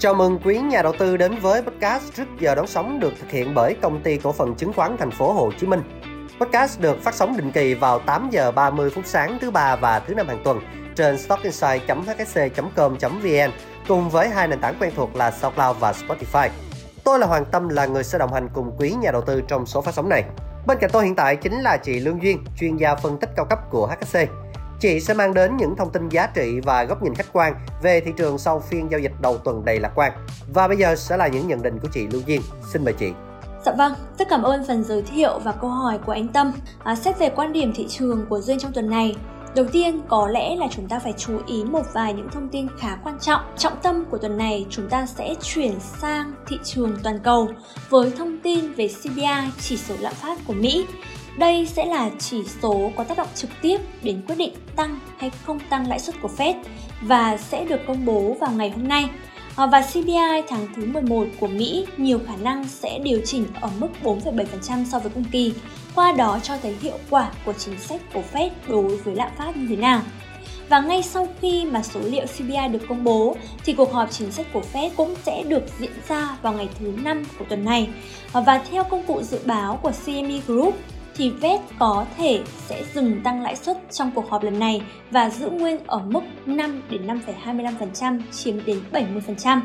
Chào mừng quý nhà đầu tư đến với podcast trước giờ đón sóng được thực hiện bởi công ty cổ phần chứng khoán thành phố Hồ Chí Minh. Podcast được phát sóng định kỳ vào 8 giờ 30 phút sáng thứ ba và thứ năm hàng tuần trên stockinside.hsc.com.vn cùng với hai nền tảng quen thuộc là SoundCloud và Spotify. Tôi là Hoàng Tâm là người sẽ đồng hành cùng quý nhà đầu tư trong số phát sóng này. Bên cạnh tôi hiện tại chính là chị Lương Duyên, chuyên gia phân tích cao cấp của HSC. Chị sẽ mang đến những thông tin giá trị và góc nhìn khách quan về thị trường sau phiên giao dịch đầu tuần đầy lạc quan. Và bây giờ sẽ là những nhận định của chị Lưu Duyên. Xin mời chị. Dạ vâng, rất cảm ơn phần giới thiệu và câu hỏi của anh Tâm. À, xét về quan điểm thị trường của Duyên trong tuần này, Đầu tiên có lẽ là chúng ta phải chú ý một vài những thông tin khá quan trọng. Trọng tâm của tuần này chúng ta sẽ chuyển sang thị trường toàn cầu với thông tin về CPI, chỉ số lạm phát của Mỹ. Đây sẽ là chỉ số có tác động trực tiếp đến quyết định tăng hay không tăng lãi suất của Fed và sẽ được công bố vào ngày hôm nay. Ờ, và CPI tháng thứ 11 của Mỹ nhiều khả năng sẽ điều chỉnh ở mức 4,7% so với cùng kỳ, qua đó cho thấy hiệu quả của chính sách của Fed đối với lạm phát như thế nào. Và ngay sau khi mà số liệu CPI được công bố thì cuộc họp chính sách của Fed cũng sẽ được diễn ra vào ngày thứ năm của tuần này. Ờ, và theo công cụ dự báo của CME Group thì Fed có thể sẽ dừng tăng lãi suất trong cuộc họp lần này và giữ nguyên ở mức 5 đến 5,25% chiếm đến 70%.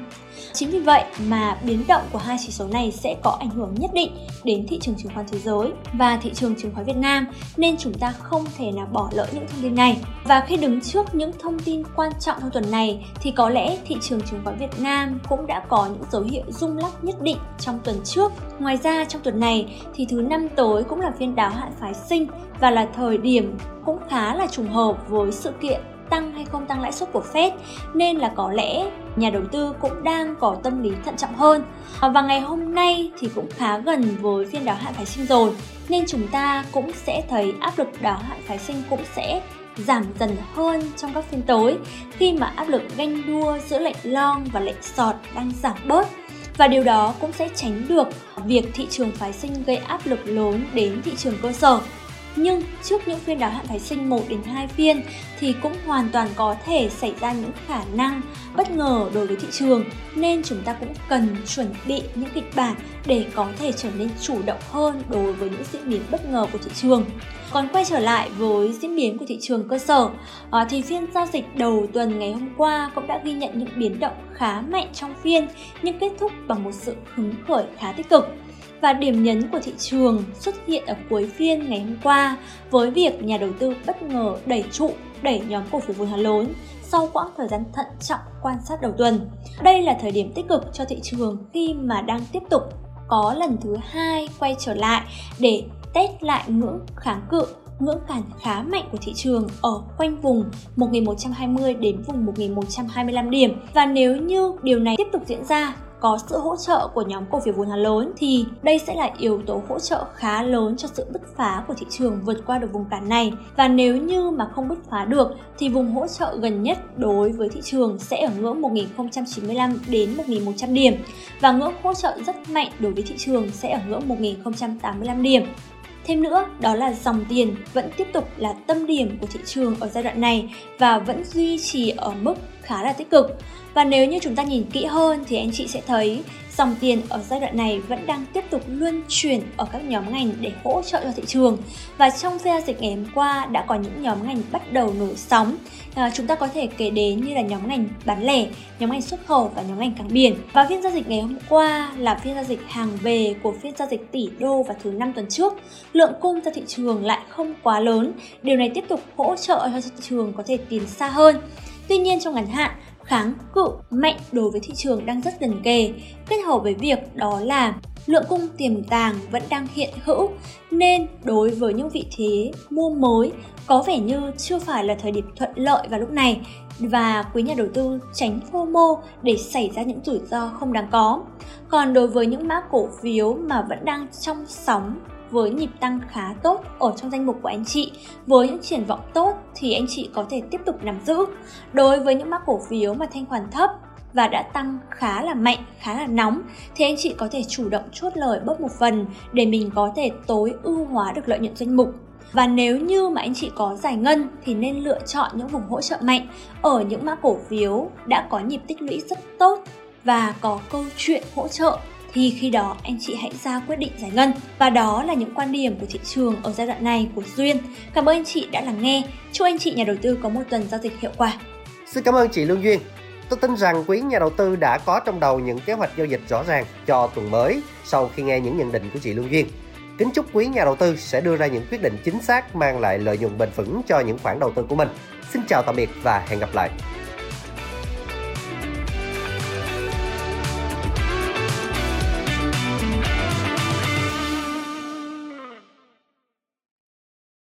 Chính vì vậy mà biến động của hai chỉ số này sẽ có ảnh hưởng nhất định đến thị trường chứng khoán thế giới và thị trường chứng khoán Việt Nam nên chúng ta không thể nào bỏ lỡ những thông tin này. Và khi đứng trước những thông tin quan trọng trong tuần này thì có lẽ thị trường chứng khoán Việt Nam cũng đã có những dấu hiệu rung lắc nhất định trong tuần trước. Ngoài ra trong tuần này thì thứ năm tối cũng là phiên đáo đáo hạn phái sinh và là thời điểm cũng khá là trùng hợp với sự kiện tăng hay không tăng lãi suất của Fed, nên là có lẽ nhà đầu tư cũng đang có tâm lý thận trọng hơn. À, và ngày hôm nay thì cũng khá gần với phiên đáo hạn phái sinh rồi, nên chúng ta cũng sẽ thấy áp lực đáo hạn phái sinh cũng sẽ giảm dần hơn trong các phiên tối khi mà áp lực ganh đua giữa lệnh long và lệnh sọt đang giảm bớt và điều đó cũng sẽ tránh được việc thị trường phái sinh gây áp lực lớn đến thị trường cơ sở nhưng trước những phiên đáo hạn phái sinh 1 đến 2 phiên thì cũng hoàn toàn có thể xảy ra những khả năng bất ngờ đối với thị trường nên chúng ta cũng cần chuẩn bị những kịch bản để có thể trở nên chủ động hơn đối với những diễn biến bất ngờ của thị trường. Còn quay trở lại với diễn biến của thị trường cơ sở à, thì phiên giao dịch đầu tuần ngày hôm qua cũng đã ghi nhận những biến động khá mạnh trong phiên nhưng kết thúc bằng một sự hứng khởi khá tích cực và điểm nhấn của thị trường xuất hiện ở cuối phiên ngày hôm qua với việc nhà đầu tư bất ngờ đẩy trụ, đẩy nhóm cổ phiếu vốn hóa lớn sau quãng thời gian thận trọng quan sát đầu tuần. Đây là thời điểm tích cực cho thị trường khi mà đang tiếp tục có lần thứ hai quay trở lại để test lại ngưỡng kháng cự ngưỡng cản khá mạnh của thị trường ở quanh vùng 1120 đến vùng 1125 điểm và nếu như điều này tiếp tục diễn ra có sự hỗ trợ của nhóm cổ phiếu vốn hóa lớn thì đây sẽ là yếu tố hỗ trợ khá lớn cho sự bứt phá của thị trường vượt qua được vùng cản này. Và nếu như mà không bứt phá được thì vùng hỗ trợ gần nhất đối với thị trường sẽ ở ngưỡng 1095 đến 1100 điểm. Và ngưỡng hỗ trợ rất mạnh đối với thị trường sẽ ở ngưỡng 1085 điểm. Thêm nữa, đó là dòng tiền vẫn tiếp tục là tâm điểm của thị trường ở giai đoạn này và vẫn duy trì ở mức khá là tích cực. Và nếu như chúng ta nhìn kỹ hơn thì anh chị sẽ thấy dòng tiền ở giai đoạn này vẫn đang tiếp tục luân chuyển ở các nhóm ngành để hỗ trợ cho thị trường. Và trong phiên giao dịch ngày hôm qua đã có những nhóm ngành bắt đầu nổi sóng. À, chúng ta có thể kể đến như là nhóm ngành bán lẻ, nhóm ngành xuất khẩu và nhóm ngành cảng biển. Và phiên giao dịch ngày hôm qua là phiên giao dịch hàng về của phiên giao dịch tỷ đô vào thứ năm tuần trước. Lượng cung ra thị trường lại không quá lớn. Điều này tiếp tục hỗ trợ cho thị trường có thể tiến xa hơn. Tuy nhiên trong ngắn hạn, kháng cự mạnh đối với thị trường đang rất gần kề, kết hợp với việc đó là lượng cung tiềm tàng vẫn đang hiện hữu nên đối với những vị thế mua mới có vẻ như chưa phải là thời điểm thuận lợi vào lúc này và quý nhà đầu tư tránh FOMO để xảy ra những rủi ro không đáng có. Còn đối với những mã cổ phiếu mà vẫn đang trong sóng với nhịp tăng khá tốt ở trong danh mục của anh chị. Với những triển vọng tốt thì anh chị có thể tiếp tục nắm giữ. Đối với những mã cổ phiếu mà thanh khoản thấp và đã tăng khá là mạnh, khá là nóng thì anh chị có thể chủ động chốt lời bớt một phần để mình có thể tối ưu hóa được lợi nhuận danh mục. Và nếu như mà anh chị có giải ngân thì nên lựa chọn những vùng hỗ trợ mạnh ở những mã cổ phiếu đã có nhịp tích lũy rất tốt và có câu chuyện hỗ trợ thì khi đó anh chị hãy ra quyết định giải ngân. Và đó là những quan điểm của thị trường ở giai đoạn này của Duyên. Cảm ơn anh chị đã lắng nghe. Chúc anh chị nhà đầu tư có một tuần giao dịch hiệu quả. Xin cảm ơn chị Lương Duyên. Tôi tin rằng quý nhà đầu tư đã có trong đầu những kế hoạch giao dịch rõ ràng cho tuần mới sau khi nghe những nhận định của chị Lương Duyên. Kính chúc quý nhà đầu tư sẽ đưa ra những quyết định chính xác, mang lại lợi nhuận bền vững cho những khoản đầu tư của mình. Xin chào tạm biệt và hẹn gặp lại.